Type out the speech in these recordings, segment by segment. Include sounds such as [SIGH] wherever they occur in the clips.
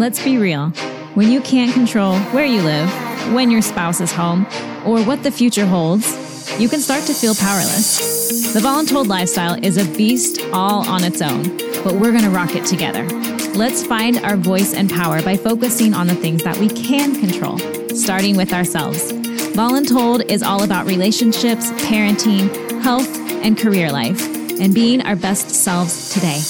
Let's be real. When you can't control where you live, when your spouse is home, or what the future holds, you can start to feel powerless. The Voluntold lifestyle is a beast all on its own, but we're going to rock it together. Let's find our voice and power by focusing on the things that we can control, starting with ourselves. Voluntold is all about relationships, parenting, health, and career life, and being our best selves today.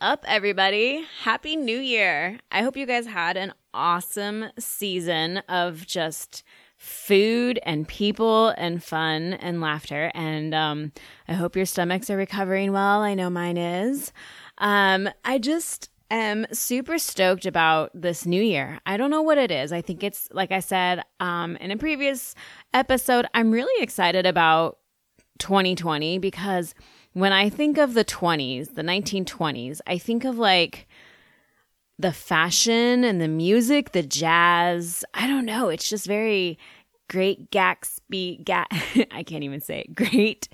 Up, everybody? Happy New Year. I hope you guys had an awesome season of just food and people and fun and laughter. And um, I hope your stomachs are recovering well. I know mine is. Um, I just am super stoked about this new year. I don't know what it is. I think it's, like I said um, in a previous episode, I'm really excited about 2020 because when I think of the 20s, the 1920s, I think of like the fashion and the music, the jazz. I don't know. It's just very great Gatsby. Gat, [LAUGHS] I can't even say it. Great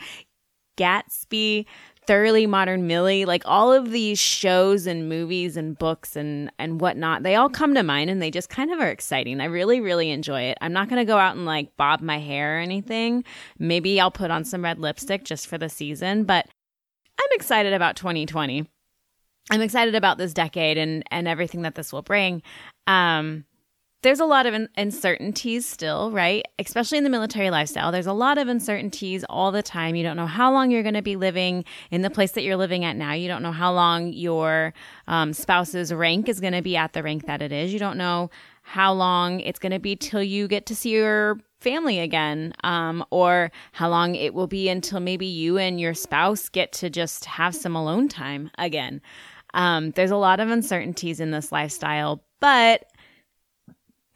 Gatsby, thoroughly modern Millie, like all of these shows and movies and books and and whatnot, they all come to mind and they just kind of are exciting. I really, really enjoy it. I'm not gonna go out and like bob my hair or anything. Maybe I'll put on some red lipstick just for the season, but I'm excited about 2020. I'm excited about this decade and and everything that this will bring. Um, there's a lot of uncertainties still, right? Especially in the military lifestyle. There's a lot of uncertainties all the time. You don't know how long you're going to be living in the place that you're living at now. You don't know how long your um, spouse's rank is going to be at the rank that it is. You don't know how long it's going to be till you get to see your family again, um, or how long it will be until maybe you and your spouse get to just have some alone time again. Um, there's a lot of uncertainties in this lifestyle, but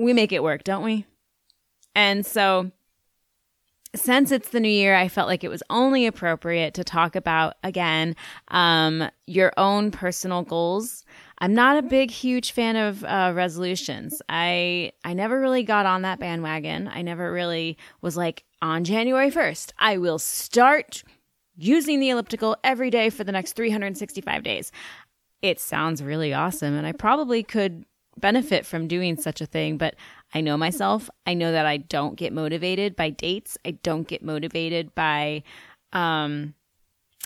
we make it work, don't we? And so, since it's the new year, I felt like it was only appropriate to talk about again um, your own personal goals. I'm not a big, huge fan of uh, resolutions. I I never really got on that bandwagon. I never really was like on January 1st. I will start using the elliptical every day for the next 365 days. It sounds really awesome, and I probably could benefit from doing such a thing, but I know myself. I know that I don't get motivated by dates. I don't get motivated by um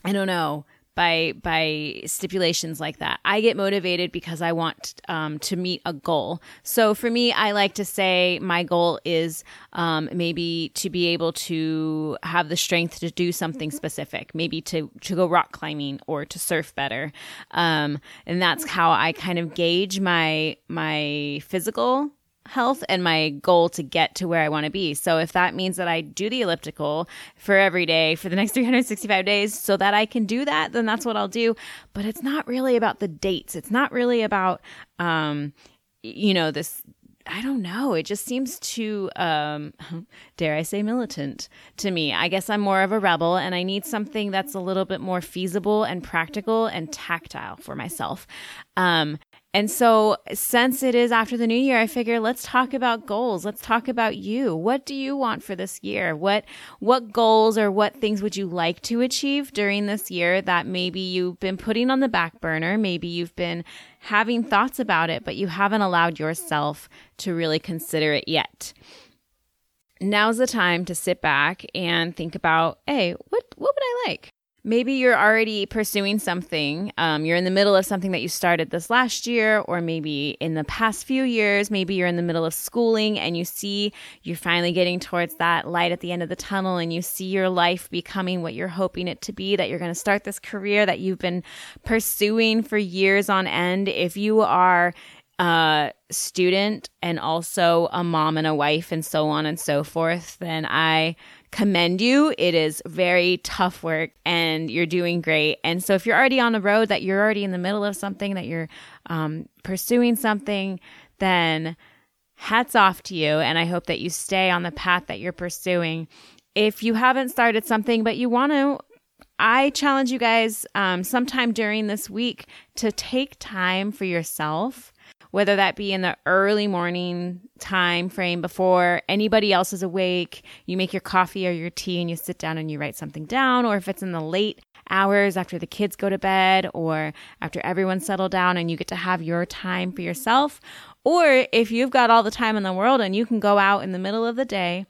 I don't know, by by stipulations like that. I get motivated because I want um, to meet a goal. So for me, I like to say my goal is um, maybe to be able to have the strength to do something specific, maybe to to go rock climbing or to surf better, um, and that's how I kind of gauge my my physical health and my goal to get to where I want to be. So if that means that I do the elliptical for every day for the [LAUGHS] next 365 days so that I can do that, then that's what I'll do. But it's not really about the dates. It's not really about um you know this I don't know. It just seems too, um, [LAUGHS] dare I say, militant to me. I guess I'm more of a rebel and I need something that's a little bit more feasible and practical and tactile for myself. Um, and so, since it is after the new year, I figure let's talk about goals. Let's talk about you. What do you want for this year? What what goals or what things would you like to achieve during this year that maybe you've been putting on the back burner? Maybe you've been having thoughts about it, but you haven't allowed yourself to really consider it yet. Now's the time to sit back and think about, hey, what what would I like? Maybe you're already pursuing something. Um, you're in the middle of something that you started this last year, or maybe in the past few years. Maybe you're in the middle of schooling and you see you're finally getting towards that light at the end of the tunnel and you see your life becoming what you're hoping it to be, that you're going to start this career that you've been pursuing for years on end. If you are a student and also a mom and a wife and so on and so forth, then I commend you. It is very tough work and you're doing great. And so if you're already on the road, that you're already in the middle of something, that you're um, pursuing something, then hats off to you. And I hope that you stay on the path that you're pursuing. If you haven't started something, but you want to, I challenge you guys um, sometime during this week to take time for yourself whether that be in the early morning time frame before anybody else is awake, you make your coffee or your tea and you sit down and you write something down, or if it's in the late hours after the kids go to bed or after everyone's settled down and you get to have your time for yourself. Or if you've got all the time in the world and you can go out in the middle of the day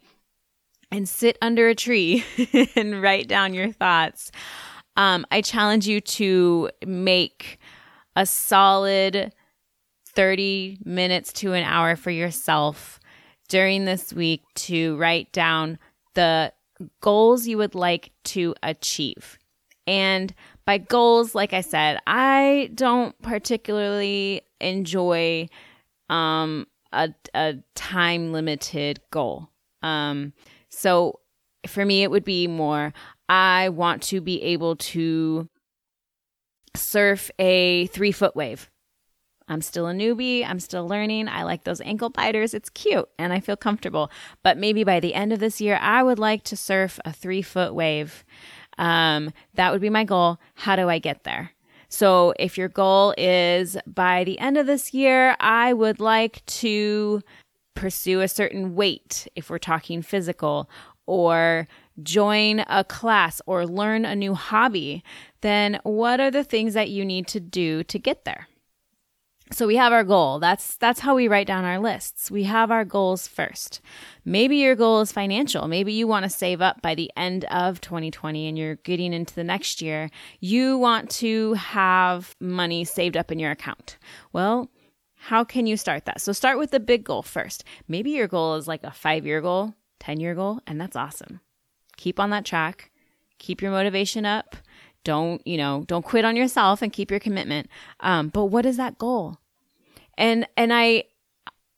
and sit under a tree [LAUGHS] and write down your thoughts. Um, I challenge you to make a solid 30 minutes to an hour for yourself during this week to write down the goals you would like to achieve. And by goals, like I said, I don't particularly enjoy um, a, a time limited goal. Um, so for me, it would be more I want to be able to surf a three foot wave. I'm still a newbie. I'm still learning. I like those ankle biters. It's cute and I feel comfortable. But maybe by the end of this year, I would like to surf a three foot wave. Um, that would be my goal. How do I get there? So if your goal is by the end of this year, I would like to pursue a certain weight, if we're talking physical, or join a class or learn a new hobby, then what are the things that you need to do to get there? So we have our goal. That's that's how we write down our lists. We have our goals first. Maybe your goal is financial. Maybe you want to save up by the end of 2020 and you're getting into the next year. You want to have money saved up in your account. Well, how can you start that? So start with the big goal first. Maybe your goal is like a 5-year goal, 10-year goal, and that's awesome. Keep on that track. Keep your motivation up don't you know don't quit on yourself and keep your commitment. Um, but what is that goal? And and i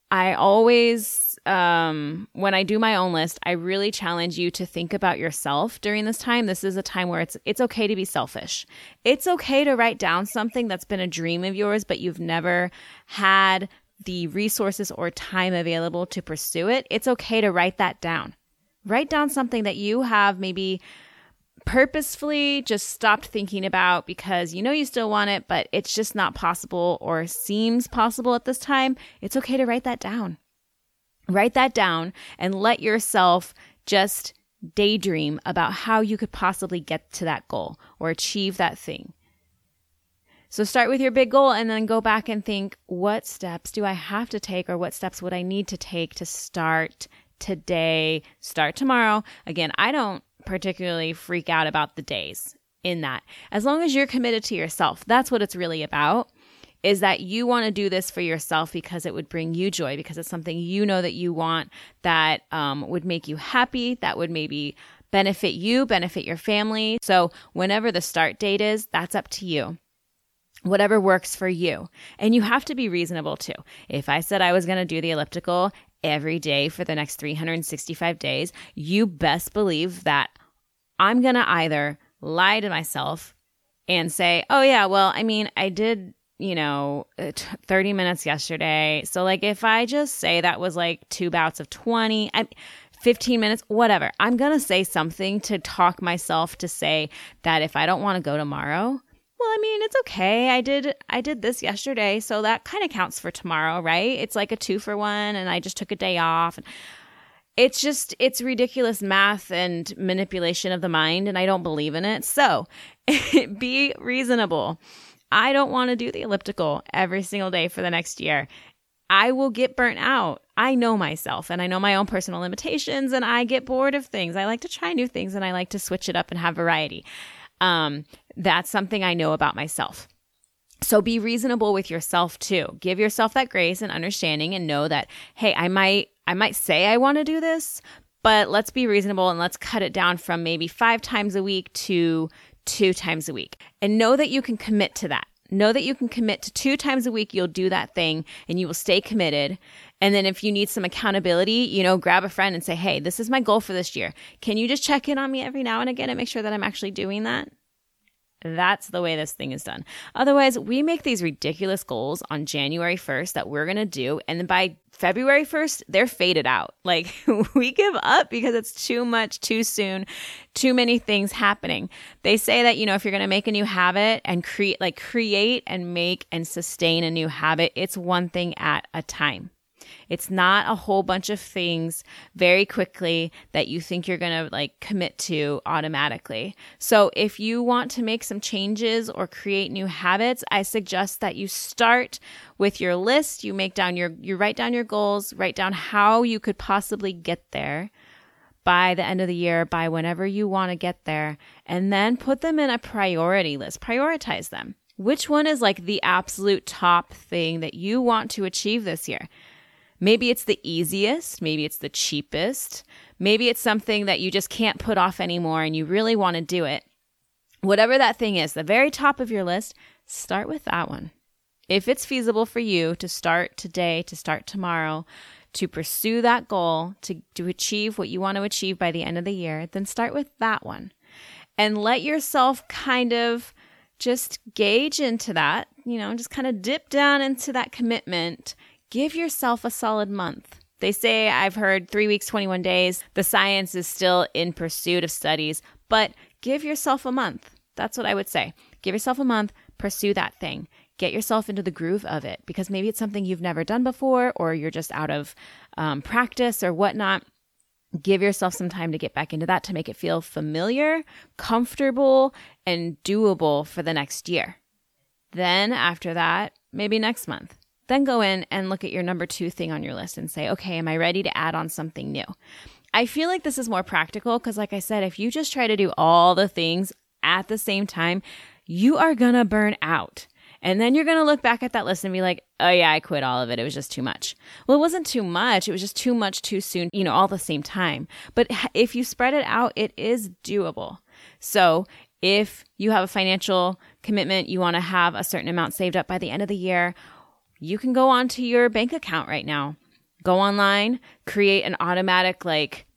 i always um, when i do my own list i really challenge you to think about yourself during this time. This is a time where it's it's okay to be selfish. It's okay to write down something that's been a dream of yours but you've never had the resources or time available to pursue it. It's okay to write that down. Write down something that you have maybe purposefully just stopped thinking about because you know you still want it, but it's just not possible or seems possible at this time, it's okay to write that down. Write that down and let yourself just daydream about how you could possibly get to that goal or achieve that thing. So start with your big goal and then go back and think what steps do I have to take or what steps would I need to take to start today, start tomorrow. Again, I don't particularly freak out about the days in that. As long as you're committed to yourself, that's what it's really about. Is that you want to do this for yourself because it would bring you joy, because it's something you know that you want that um, would make you happy, that would maybe benefit you, benefit your family. So, whenever the start date is, that's up to you whatever works for you. And you have to be reasonable too. If I said I was going to do the elliptical every day for the next 365 days, you best believe that I'm going to either lie to myself and say, oh, yeah, well, I mean, I did, you know, uh, 30 minutes yesterday. So, like, if I just say that was like two bouts of 20, I, 15 minutes, whatever, I'm going to say something to talk myself to say that if I don't want to go tomorrow, well, I mean, it's okay. I did I did this yesterday, so that kind of counts for tomorrow, right? It's like a 2 for 1 and I just took a day off. It's just it's ridiculous math and manipulation of the mind and I don't believe in it. So, [LAUGHS] be reasonable. I don't want to do the elliptical every single day for the next year. I will get burnt out. I know myself and I know my own personal limitations and I get bored of things. I like to try new things and I like to switch it up and have variety. Um, that's something I know about myself. So be reasonable with yourself too. Give yourself that grace and understanding and know that, hey, I might, I might say I want to do this, but let's be reasonable and let's cut it down from maybe five times a week to two times a week. And know that you can commit to that. Know that you can commit to two times a week, you'll do that thing and you will stay committed. And then if you need some accountability, you know, grab a friend and say, Hey, this is my goal for this year. Can you just check in on me every now and again and make sure that I'm actually doing that? That's the way this thing is done. Otherwise, we make these ridiculous goals on January 1st that we're going to do. And then by February 1st, they're faded out. [LAUGHS] Like we give up because it's too much, too soon, too many things happening. They say that, you know, if you're going to make a new habit and create, like create and make and sustain a new habit, it's one thing at a time. It's not a whole bunch of things very quickly that you think you're going to like commit to automatically. So if you want to make some changes or create new habits, I suggest that you start with your list. You make down your, you write down your goals, write down how you could possibly get there by the end of the year, by whenever you want to get there, and then put them in a priority list. Prioritize them. Which one is like the absolute top thing that you want to achieve this year? Maybe it's the easiest, maybe it's the cheapest, maybe it's something that you just can't put off anymore and you really want to do it. Whatever that thing is, the very top of your list, start with that one. If it's feasible for you to start today, to start tomorrow, to pursue that goal, to, to achieve what you want to achieve by the end of the year, then start with that one. And let yourself kind of just gauge into that, you know, just kind of dip down into that commitment. Give yourself a solid month. They say, I've heard three weeks, 21 days. The science is still in pursuit of studies, but give yourself a month. That's what I would say. Give yourself a month, pursue that thing. Get yourself into the groove of it because maybe it's something you've never done before or you're just out of um, practice or whatnot give yourself some time to get back into that to make it feel familiar, comfortable, and doable for the next year. Then, after that, maybe next month, then go in and look at your number two thing on your list and say, okay, am I ready to add on something new? I feel like this is more practical because, like I said, if you just try to do all the things at the same time, you are going to burn out. And then you're going to look back at that list and be like, oh, yeah, I quit all of it. It was just too much. Well, it wasn't too much. It was just too much too soon, you know, all the same time. But if you spread it out, it is doable. So if you have a financial commitment, you want to have a certain amount saved up by the end of the year, you can go onto your bank account right now. Go online, create an automatic like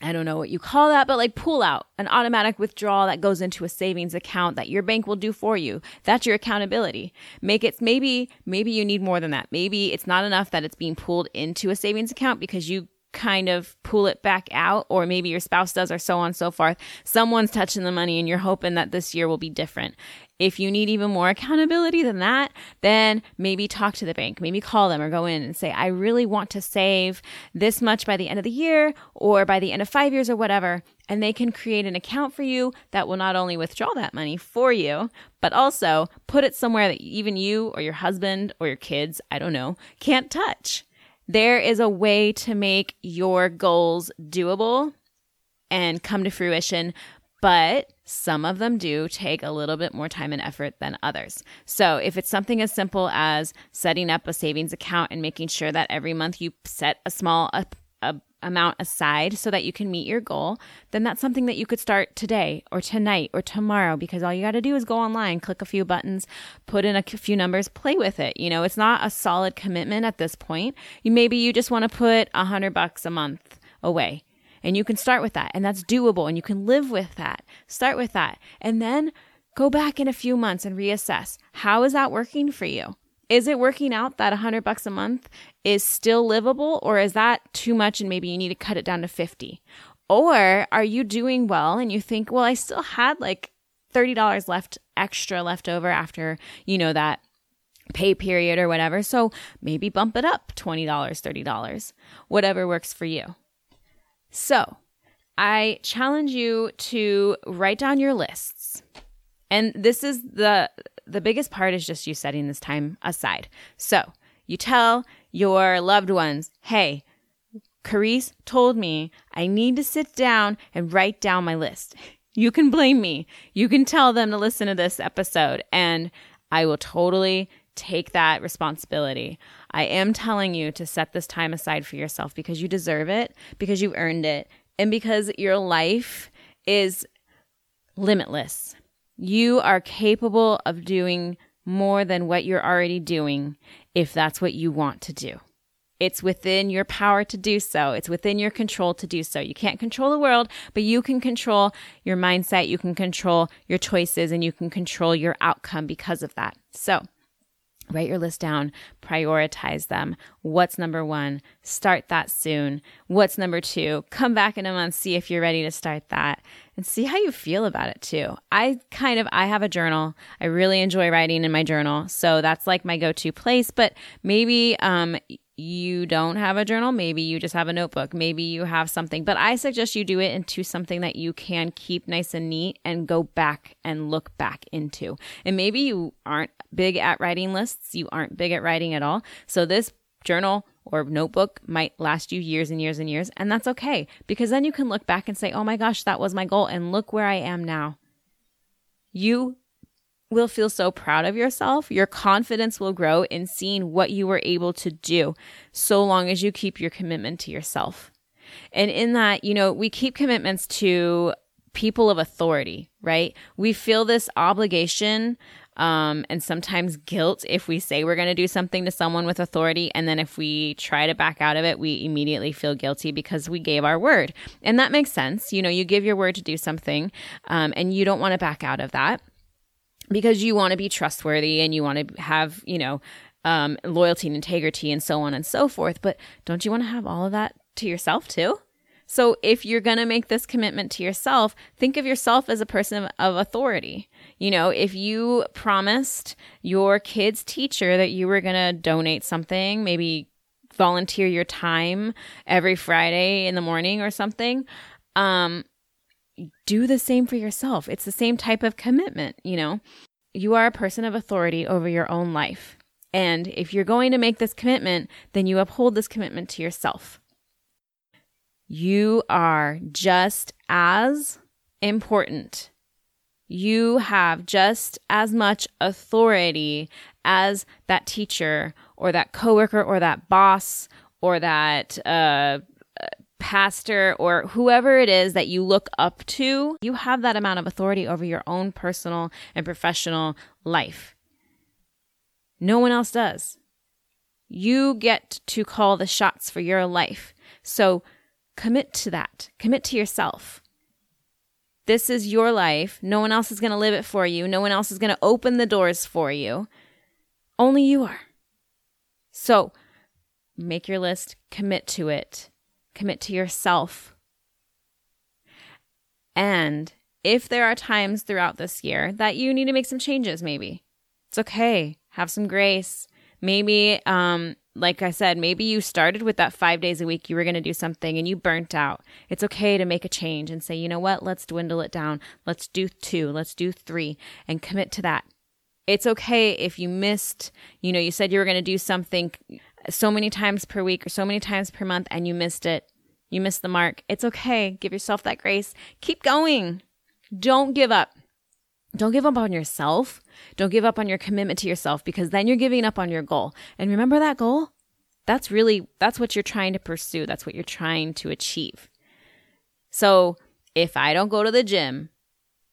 I don't know what you call that, but like pull out an automatic withdrawal that goes into a savings account that your bank will do for you. That's your accountability. Make it maybe, maybe you need more than that. Maybe it's not enough that it's being pulled into a savings account because you kind of pull it back out, or maybe your spouse does, or so on and so forth. Someone's touching the money and you're hoping that this year will be different. If you need even more accountability than that, then maybe talk to the bank, maybe call them or go in and say, I really want to save this much by the end of the year or by the end of five years or whatever. And they can create an account for you that will not only withdraw that money for you, but also put it somewhere that even you or your husband or your kids, I don't know, can't touch. There is a way to make your goals doable and come to fruition, but some of them do take a little bit more time and effort than others. So, if it's something as simple as setting up a savings account and making sure that every month you set a small amount aside so that you can meet your goal, then that's something that you could start today or tonight or tomorrow because all you got to do is go online, click a few buttons, put in a few numbers, play with it. You know, it's not a solid commitment at this point. You maybe you just want to put a hundred bucks a month away and you can start with that and that's doable and you can live with that. Start with that and then go back in a few months and reassess. How is that working for you? Is it working out that 100 bucks a month is still livable or is that too much and maybe you need to cut it down to 50 or are you doing well and you think well i still had like $30 left extra left over after you know that pay period or whatever so maybe bump it up $20 $30 whatever works for you. So i challenge you to write down your lists. And this is the the biggest part is just you setting this time aside. So you tell your loved ones, hey, Carice told me I need to sit down and write down my list. [LAUGHS] You can blame me. You can tell them to listen to this episode, and I will totally take that responsibility. I am telling you to set this time aside for yourself because you deserve it, because you've earned it, and because your life is limitless. You are capable of doing more than what you're already doing if that's what you want to do. It's within your power to do so. It's within your control to do so. You can't control the world, but you can control your mindset. You can control your choices and you can control your outcome because of that. So write your list down, prioritize them. What's number one? Start that soon. What's number two? Come back in a month, see if you're ready to start that and see how you feel about it too. I kind of I have a journal. I really enjoy writing in my journal. So that's like my go-to place, but maybe um you don't have a journal, maybe you just have a notebook, maybe you have something, but I suggest you do it into something that you can keep nice and neat and go back and look back into. And maybe you aren't big at writing lists, you aren't big at writing at all. So this journal or notebook might last you years and years and years, and that's okay because then you can look back and say, oh my gosh, that was my goal, and look where I am now. You will feel so proud of yourself. Your confidence will grow in seeing what you were able to do so long as you keep your commitment to yourself. And in that, you know, we keep commitments to people of authority, right? We feel this obligation um, and sometimes guilt if we say we're going to do something to someone with authority. And then if we try to back out of it, we immediately feel guilty because we gave our word. And that makes sense. You know, you give your word to do something um, and you don't want to back out of that because you want to be trustworthy and you want to have, you know, um, loyalty and integrity and so on and so forth. But don't you want to have all of that to yourself too? So if you're going to make this commitment to yourself, think of yourself as a person of authority. You know, if you promised your kid's teacher that you were going to donate something, maybe volunteer your time every Friday in the morning or something, um, do the same for yourself. It's the same type of commitment, you know. You are a person of authority over your own life. And if you're going to make this commitment, then you uphold this commitment to yourself. You are just as important. You have just as much authority as that teacher or that coworker or that boss or that uh, pastor or whoever it is that you look up to, you have that amount of authority over your own personal and professional life. No one else does. You get to call the shots for your life. So commit to that. Commit to yourself. This is your life. No one else is going to live it for you. No one else is going to open the doors for you. Only you are. So make your list, commit to it commit to yourself. And if there are times throughout this year that you need to make some changes, maybe it's okay. Have some grace. Maybe, um, like I said, maybe you started with that five days a week, you were going to do something and you burnt out. It's okay to make a change and say, you know what? Let's dwindle it down. Let's do two. Let's do three and commit to that. It's okay if you missed, you know, you said you were going to do something so many times per week or so many times per month and you missed it. You missed the mark. It's okay. Give yourself that grace. Keep going. Don't give up. Don't give up on yourself. Don't give up on your commitment to yourself because then you're giving up on your goal. And remember that goal? That's really that's what you're trying to pursue. That's what you're trying to achieve. So, if I don't go to the gym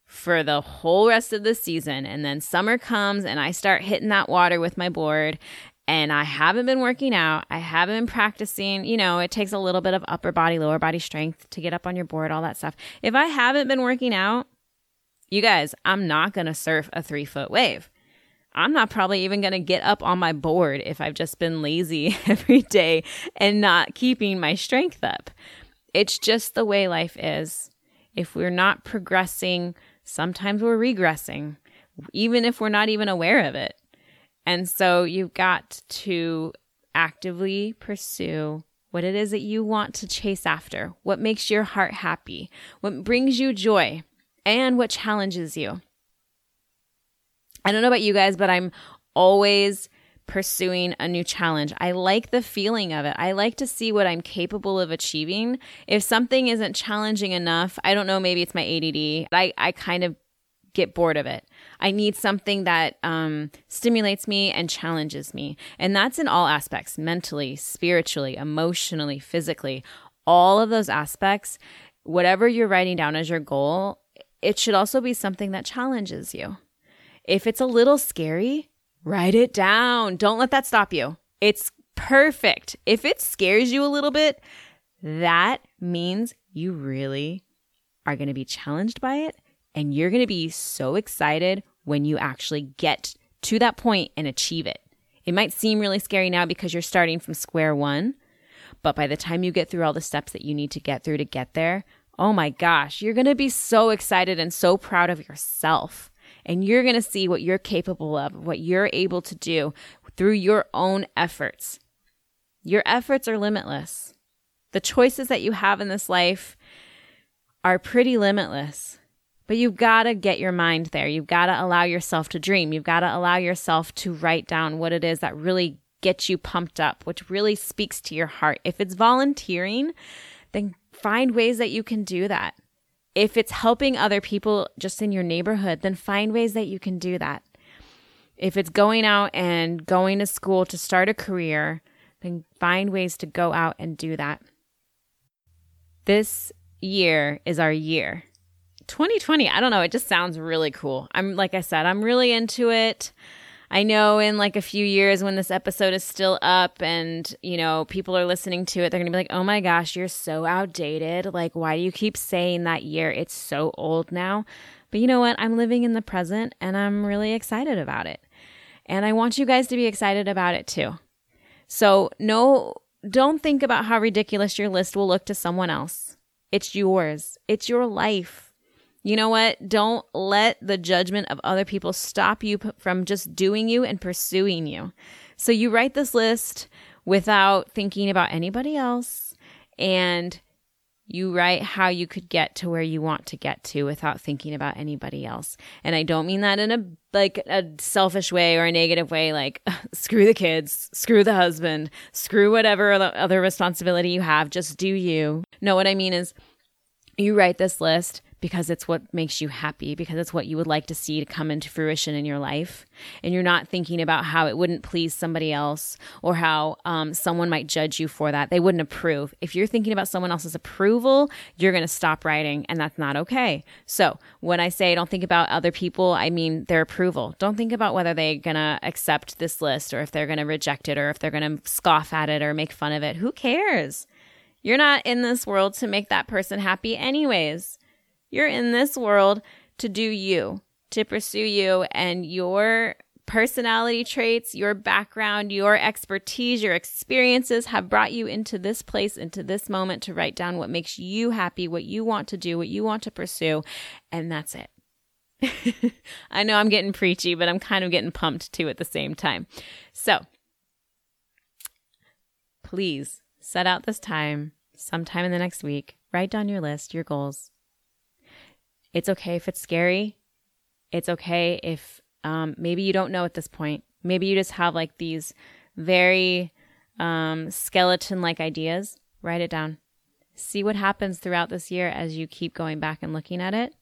for the whole rest of the season and then summer comes and I start hitting that water with my board and I haven't been working out. I haven't been practicing. You know, it takes a little bit of upper body, lower body strength to get up on your board, all that stuff. If I haven't been working out, you guys, I'm not going to surf a three foot wave. I'm not probably even going to get up on my board if I've just been lazy [LAUGHS] every day and not keeping my strength up. It's just the way life is. If we're not progressing, sometimes we're regressing, even if we're not even aware of it. And so you've got to actively pursue what it is that you want to chase after, what makes your heart happy, what brings you joy, and what challenges you. I don't know about you guys, but I'm always pursuing a new challenge. I like the feeling of it. I like to see what I'm capable of achieving. If something isn't challenging enough, I don't know, maybe it's my ADD. I, I kind of get bored of it. I need something that um, stimulates me and challenges me. And that's in all aspects mentally, spiritually, emotionally, physically, all of those aspects. Whatever you're writing down as your goal, it should also be something that challenges you. If it's a little scary, write it down. Don't let that stop you. It's perfect. If it scares you a little bit, that means you really are going to be challenged by it and you're going to be so excited when you actually get to that point and achieve it. It might seem really scary now because you're starting from square one, but by the time you get through all the steps that you need to get through to get there, oh my gosh, you're going to be so excited and so proud of yourself. And you're going to see what you're capable of, what you're able to do through your own efforts. Your efforts are limitless. The choices that you have in this life are pretty limitless. But you've got to get your mind there. You've got to allow yourself to dream. You've got to allow yourself to write down what it is that really gets you pumped up, which really speaks to your heart. If it's volunteering, then find ways that you can do that. If it's helping other people just in your neighborhood, then find ways that you can do that. If it's going out and going to school to start a career, then find ways to go out and do that. This year is our year. 2020, I don't know, it just sounds really cool. I'm like I said, I'm really into it. I know in like a few years when this episode is still up and, you know, people are listening to it, they're going to be like, "Oh my gosh, you're so outdated. Like why do you keep saying that year? It's so old now." But you know what? I'm living in the present and I'm really excited about it. And I want you guys to be excited about it too. So, no don't think about how ridiculous your list will look to someone else. It's yours. It's your life you know what? Don't let the judgment of other people stop you from just doing you and pursuing you. So you write this list without thinking about anybody else and you write how you could get to where you want to get to without thinking about anybody else. And I don't mean that in a like a selfish way or a negative way like [LAUGHS] screw the kids, screw the husband, screw whatever other responsibility you have, just do you. No, what I mean is you write this list because it's what makes you happy, because it's what you would like to see to come into fruition in your life. And you're not thinking about how it wouldn't please somebody else or how um, someone might judge you for that. They wouldn't approve. If you're thinking about someone else's approval, you're going to stop writing, and that's not okay. So when I say don't think about other people, I mean their approval. Don't think about whether they're going to accept this list or if they're going to reject it or if they're going to scoff at it or make fun of it. Who cares? You're not in this world to make that person happy, anyways. You're in this world to do you, to pursue you and your personality traits, your background, your expertise, your experiences have brought you into this place, into this moment to write down what makes you happy, what you want to do, what you want to pursue. And that's it. [LAUGHS] I know I'm getting preachy, but I'm kind of getting pumped too at the same time. So please set out this time sometime in the next week. Write down your list, your goals, it's okay if it's scary. It's okay if um, maybe you don't know at this point. Maybe you just have like these very um, skeleton like ideas. Write it down. See what happens throughout this year as you keep going back and looking at it.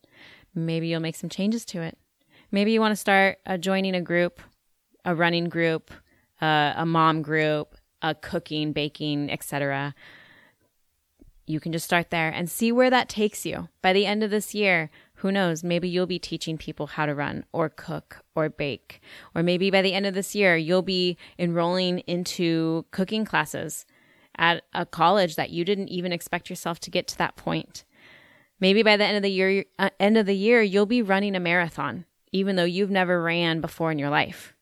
Maybe you'll make some changes to it. Maybe you want to start uh, joining a group, a running group, uh, a mom group, a cooking, baking, etc you can just start there and see where that takes you. By the end of this year, who knows, maybe you'll be teaching people how to run or cook or bake. Or maybe by the end of this year, you'll be enrolling into cooking classes at a college that you didn't even expect yourself to get to that point. Maybe by the end of the year, uh, end of the year, you'll be running a marathon, even though you've never ran before in your life.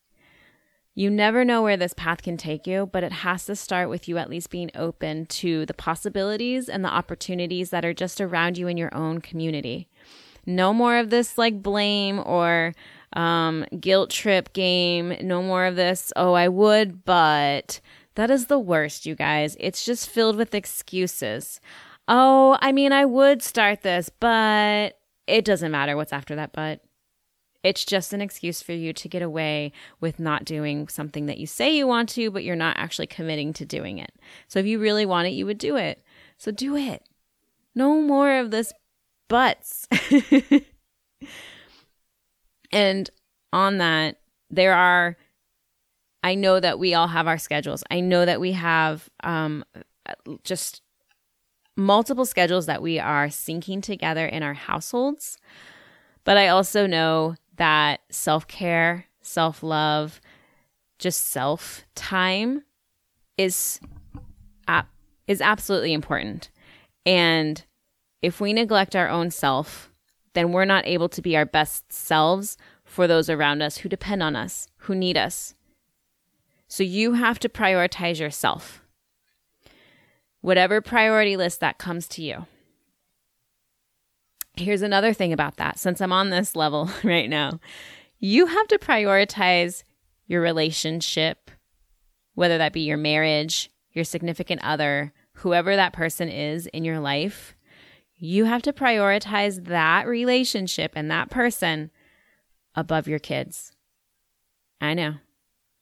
You never know where this path can take you, but it has to start with you at least being open to the possibilities and the opportunities that are just around you in your own community. No more of this like blame or um, guilt trip game. No more of this, oh, I would, but that is the worst, you guys. It's just filled with excuses. Oh, I mean, I would start this, but it doesn't matter what's after that but. It's just an excuse for you to get away with not doing something that you say you want to, but you're not actually committing to doing it. So if you really want it, you would do it. So do it. No more of this buts. [LAUGHS] and on that, there are, I know that we all have our schedules. I know that we have um, just multiple schedules that we are syncing together in our households. But I also know that self care, self love, just self time is is absolutely important. And if we neglect our own self, then we're not able to be our best selves for those around us who depend on us, who need us. So you have to prioritize yourself. Whatever priority list that comes to you. Here's another thing about that since I'm on this level [LAUGHS] right now. You have to prioritize your relationship, whether that be your marriage, your significant other, whoever that person is in your life, you have to prioritize that relationship and that person above your kids. I know.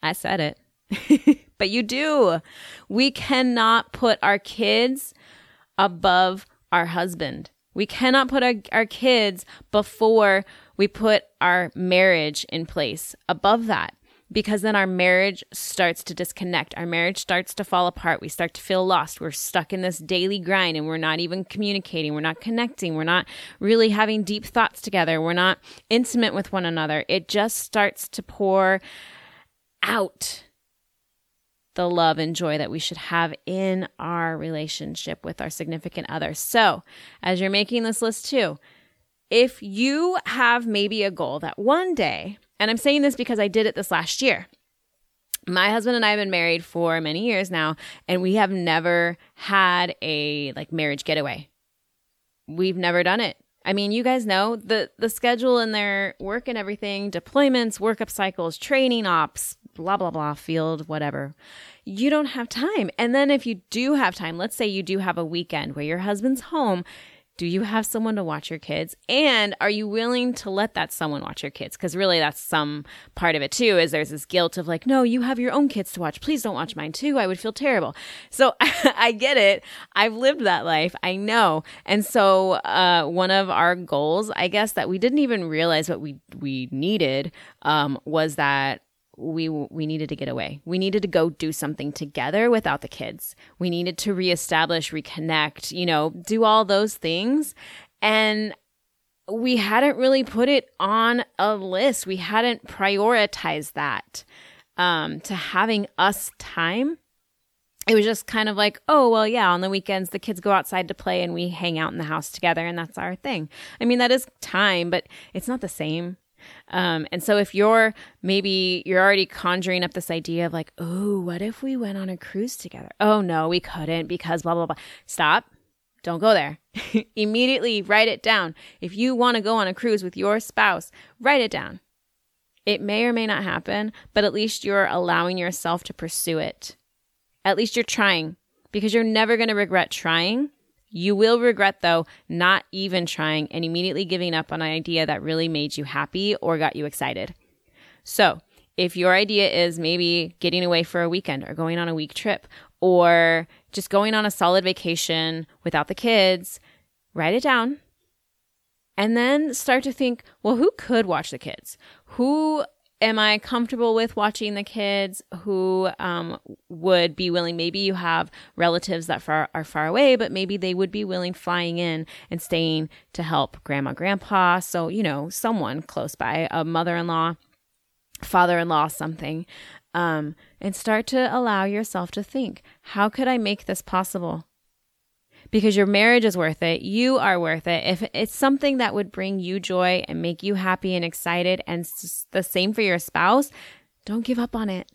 I said it. [LAUGHS] but you do. We cannot put our kids above our husband. We cannot put our, our kids before we put our marriage in place above that because then our marriage starts to disconnect. Our marriage starts to fall apart. We start to feel lost. We're stuck in this daily grind and we're not even communicating. We're not connecting. We're not really having deep thoughts together. We're not intimate with one another. It just starts to pour out the love and joy that we should have in our relationship with our significant other. So, as you're making this list too, if you have maybe a goal that one day, and I'm saying this because I did it this last year. My husband and I have been married for many years now, and we have never had a like marriage getaway. We've never done it. I mean, you guys know the the schedule and their work and everything, deployments, workup cycles, training ops, blah blah blah, field, whatever. You don't have time. And then if you do have time, let's say you do have a weekend where your husband's home, do you have someone to watch your kids? And are you willing to let that someone watch your kids? Because really, that's some part of it too, is there's this guilt of like, no, you have your own kids to watch. Please don't watch mine too. I would feel terrible. So [LAUGHS] I get it. I've lived that life. I know. And so uh, one of our goals, I guess, that we didn't even realize what we, we needed um, was that we we needed to get away. We needed to go do something together without the kids. We needed to reestablish, reconnect, you know, do all those things. And we hadn't really put it on a list. We hadn't prioritized that um, to having us time. It was just kind of like, oh, well, yeah, on the weekends, the kids go outside to play and we hang out in the house together, and that's our thing. I mean, that is time, but it's not the same. Um, and so if you're maybe you're already conjuring up this idea of like, oh, what if we went on a cruise together? Oh no, we couldn't because blah blah blah. Stop. Don't go there. [LAUGHS] Immediately write it down. If you want to go on a cruise with your spouse, write it down. It may or may not happen, but at least you're allowing yourself to pursue it. At least you're trying because you're never going to regret trying you will regret, though, not even trying and immediately giving up on an idea that really made you happy or got you excited. So, if your idea is maybe getting away for a weekend or going on a week trip or just going on a solid vacation without the kids, write it down and then start to think, well, who could watch the kids? Who am I comfortable with watching the kids who um, would be willing? Maybe you have relatives that far, are far away, but maybe they would be willing flying in and staying to help grandma, grandpa. So, you know, someone close by, a mother in law, father in law, something. Um, and start to allow yourself to think how could I make this possible? Because your marriage is worth it. You are worth it. If it's something that would bring you joy and make you happy and excited, and the same for your spouse, don't give up on it.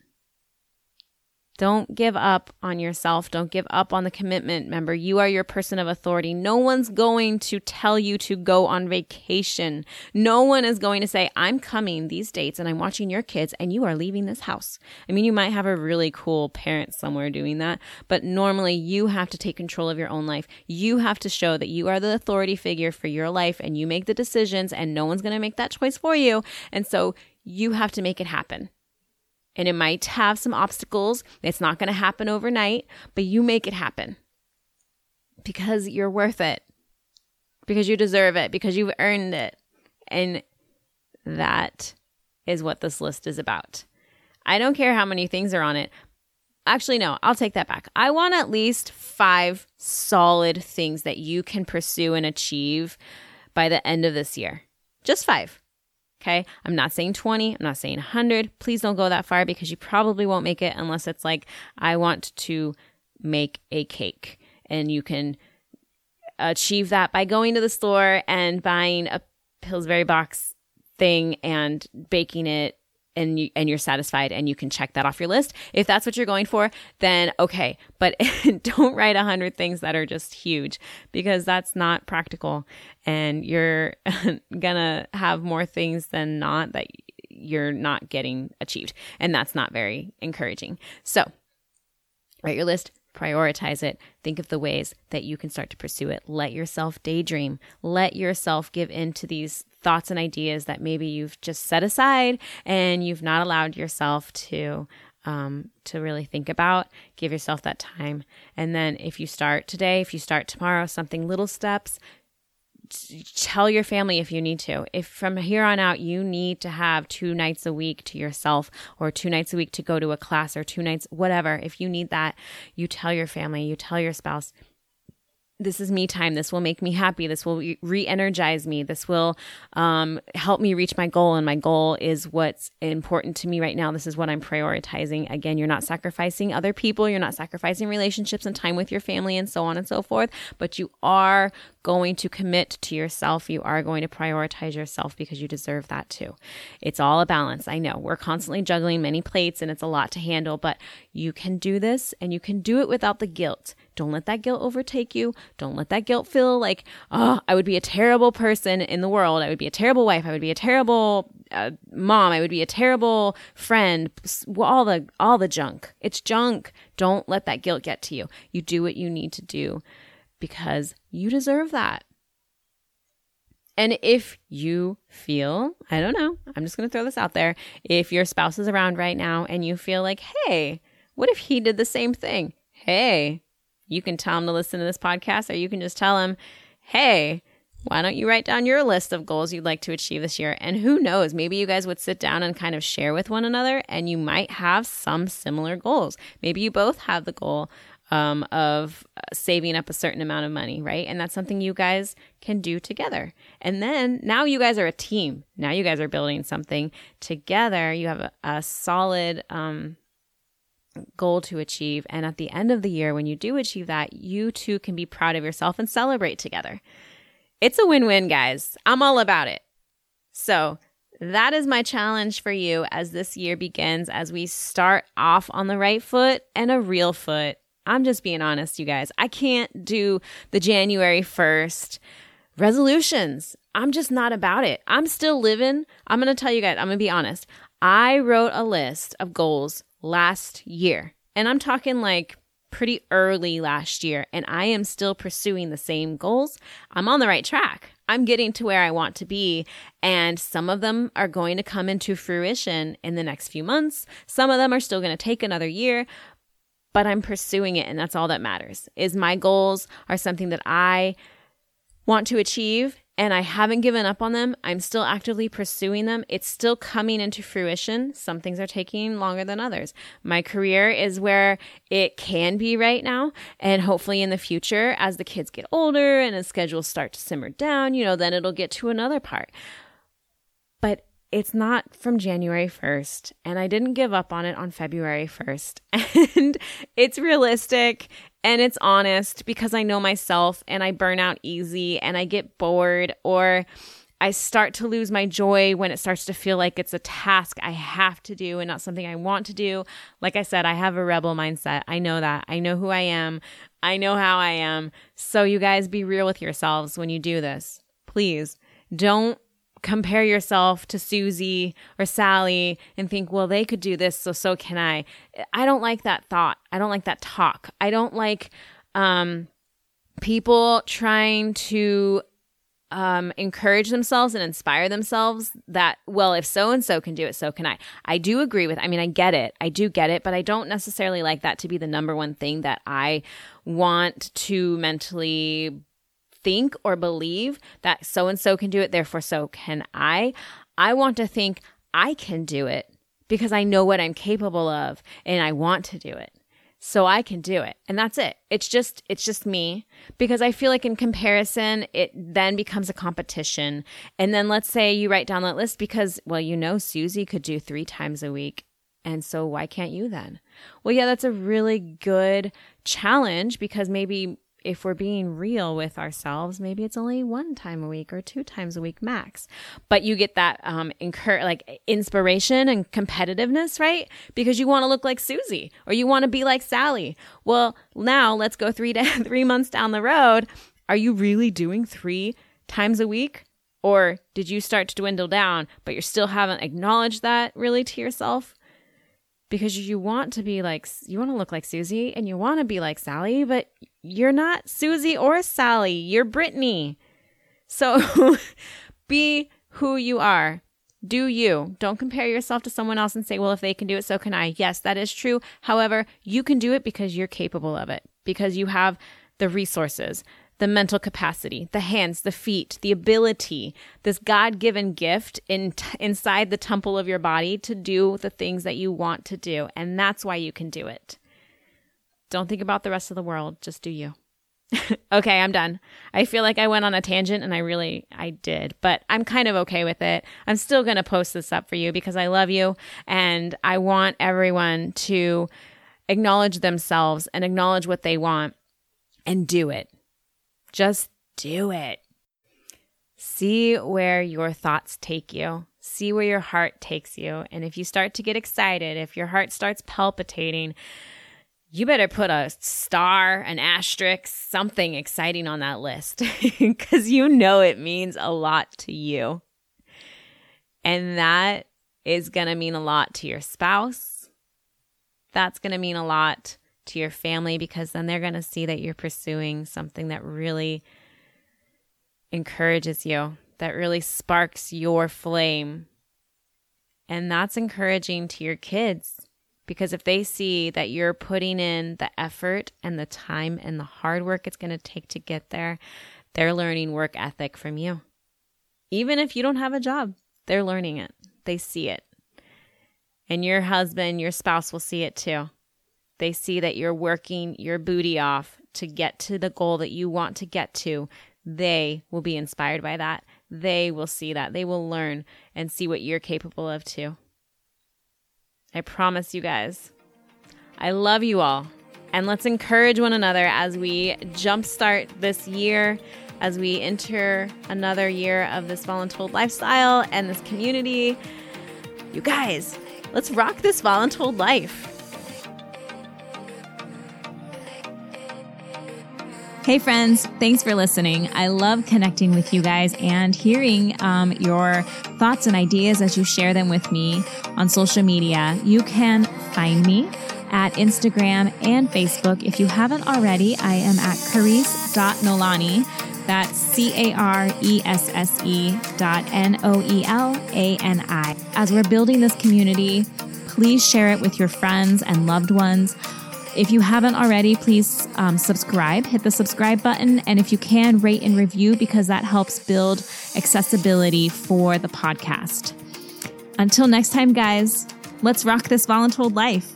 Don't give up on yourself. Don't give up on the commitment. Remember, you are your person of authority. No one's going to tell you to go on vacation. No one is going to say, I'm coming these dates and I'm watching your kids and you are leaving this house. I mean, you might have a really cool parent somewhere doing that, but normally you have to take control of your own life. You have to show that you are the authority figure for your life and you make the decisions and no one's going to make that choice for you. And so you have to make it happen and it might have some obstacles. It's not going to happen overnight, but you make it happen because you're worth it, because you deserve it, because you've earned it. And that is what this list is about. I don't care how many things are on it. Actually, no, I'll take that back. I want at least five solid things that you can pursue and achieve by the end of this year. Just five. Okay. I'm not saying 20. I'm not saying 100. Please don't go that far because you probably won't make it unless it's like, I want to make a cake. And you can achieve that by going to the store and buying a Pillsbury box thing and baking it and you and you're satisfied and you can check that off your list. If that's what you're going for, then okay. But [LAUGHS] don't write a hundred things that are just huge because that's not practical and you're [LAUGHS] gonna have more things than not that you're not getting achieved. And that's not very encouraging. So write your list prioritize it. Think of the ways that you can start to pursue it. Let yourself daydream. Let yourself give in to these thoughts and ideas that maybe you've just set aside and you've not allowed yourself to um, to really think about. Give yourself that time. And then if you start today, if you start tomorrow, something little steps, tell your family if you need to. If from here on out you need to have two nights a week to yourself or two nights a week to go to a class or two nights, whatever, if you need that, you tell your family, you tell your spouse, this is me time. This will make me happy. This will re energize me. This will um, help me reach my goal. And my goal is what's important to me right now. This is what I'm prioritizing. Again, you're not sacrificing other people. You're not sacrificing relationships and time with your family and so on and so forth. But you are going to commit to yourself. You are going to prioritize yourself because you deserve that too. It's all a balance. I know we're constantly juggling many plates and it's a lot to handle, but you can do this and you can do it without the guilt. Don't let that guilt overtake you. Don't let that guilt feel like, oh, I would be a terrible person in the world. I would be a terrible wife. I would be a terrible uh, mom. I would be a terrible friend. All the all the junk. It's junk. Don't let that guilt get to you. You do what you need to do because you deserve that. And if you feel, I don't know, I'm just going to throw this out there. If your spouse is around right now and you feel like, hey, what if he did the same thing? Hey, you can tell him to listen to this podcast, or you can just tell him, hey, why don't you write down your list of goals you'd like to achieve this year? And who knows, maybe you guys would sit down and kind of share with one another, and you might have some similar goals. Maybe you both have the goal um, of saving up a certain amount of money, right? And that's something you guys can do together. And then now you guys are a team. Now you guys are building something together. You have a, a solid um, goal to achieve. And at the end of the year, when you do achieve that, you too can be proud of yourself and celebrate together. It's a win win, guys. I'm all about it. So, that is my challenge for you as this year begins, as we start off on the right foot and a real foot. I'm just being honest, you guys. I can't do the January 1st resolutions. I'm just not about it. I'm still living. I'm going to tell you guys, I'm going to be honest. I wrote a list of goals last year. And I'm talking like pretty early last year, and I am still pursuing the same goals. I'm on the right track. I'm getting to where I want to be, and some of them are going to come into fruition in the next few months. Some of them are still going to take another year, but I'm pursuing it, and that's all that matters. Is my goals are something that I want to achieve and I haven't given up on them. I'm still actively pursuing them. It's still coming into fruition. Some things are taking longer than others. My career is where it can be right now. And hopefully in the future, as the kids get older and the schedules start to simmer down, you know, then it'll get to another part. But it's not from January 1st. And I didn't give up on it on February 1st. [LAUGHS] And it's realistic and it's honest because I know myself and I burn out easy and I get bored or I start to lose my joy when it starts to feel like it's a task I have to do and not something I want to do. Like I said, I have a rebel mindset. I know that. I know who I am. I know how I am. So, you guys be real with yourselves when you do this. Please don't compare yourself to Susie or Sally and think, well, they could do this, so so can I. I don't like that thought. I don't like that talk. I don't like um, people trying to um, encourage themselves and inspire themselves that, well, if so and so can do it, so can I. I do agree with, I mean, I get it. I do get it, but I don't necessarily like that to be the number one thing that I want to mentally think or believe that so and so can do it, therefore so can I. I want to think I can do it because I know what I'm capable of and I want to do it. So I can do it. And that's it. It's just it's just me because I feel like in comparison it then becomes a competition. And then let's say you write down that list because well you know Susie could do 3 times a week. And so why can't you then? Well, yeah, that's a really good challenge because maybe if we're being real with ourselves, maybe it's only one time a week or two times a week max. But you get that um incur like inspiration and competitiveness, right? Because you want to look like Susie or you want to be like Sally. Well, now let's go 3 [LAUGHS] to 3 months down the road. Are you really doing 3 times a week? Or did you start to dwindle down, but you still haven't acknowledged that really to yourself? Because you want to be like you want to look like Susie and you want to be like Sally, but you're not Susie or Sally. You're Brittany. So [LAUGHS] be who you are. Do you. Don't compare yourself to someone else and say, well, if they can do it, so can I. Yes, that is true. However, you can do it because you're capable of it, because you have the resources, the mental capacity, the hands, the feet, the ability, this God given gift in, t- inside the temple of your body to do the things that you want to do. And that's why you can do it. Don't think about the rest of the world. Just do you. [LAUGHS] okay, I'm done. I feel like I went on a tangent and I really I did, but I'm kind of okay with it. I'm still going to post this up for you because I love you and I want everyone to acknowledge themselves and acknowledge what they want and do it. Just do it. See where your thoughts take you. See where your heart takes you. And if you start to get excited, if your heart starts palpitating, you better put a star, an asterisk, something exciting on that list [LAUGHS] because you know it means a lot to you. And that is going to mean a lot to your spouse. That's going to mean a lot to your family because then they're going to see that you're pursuing something that really encourages you, that really sparks your flame. And that's encouraging to your kids because if they see that you're putting in the effort and the time and the hard work it's going to take to get there, they're learning work ethic from you. Even if you don't have a job, they're learning it. They see it. And your husband, your spouse will see it too. They see that you're working your booty off to get to the goal that you want to get to. They will be inspired by that. They will see that. They will learn and see what you're capable of too. I promise you guys. I love you all. And let's encourage one another as we jumpstart this year, as we enter another year of this voluntold lifestyle and this community. You guys, let's rock this voluntold life. Hey, friends, thanks for listening. I love connecting with you guys and hearing um, your thoughts and ideas as you share them with me on social media. You can find me at Instagram and Facebook. If you haven't already, I am at caresse.noelani. That's C A R E S S E dot N O E L A N I. As we're building this community, please share it with your friends and loved ones. If you haven't already, please um, subscribe, hit the subscribe button, and if you can, rate and review because that helps build accessibility for the podcast. Until next time, guys, let's rock this voluntold life.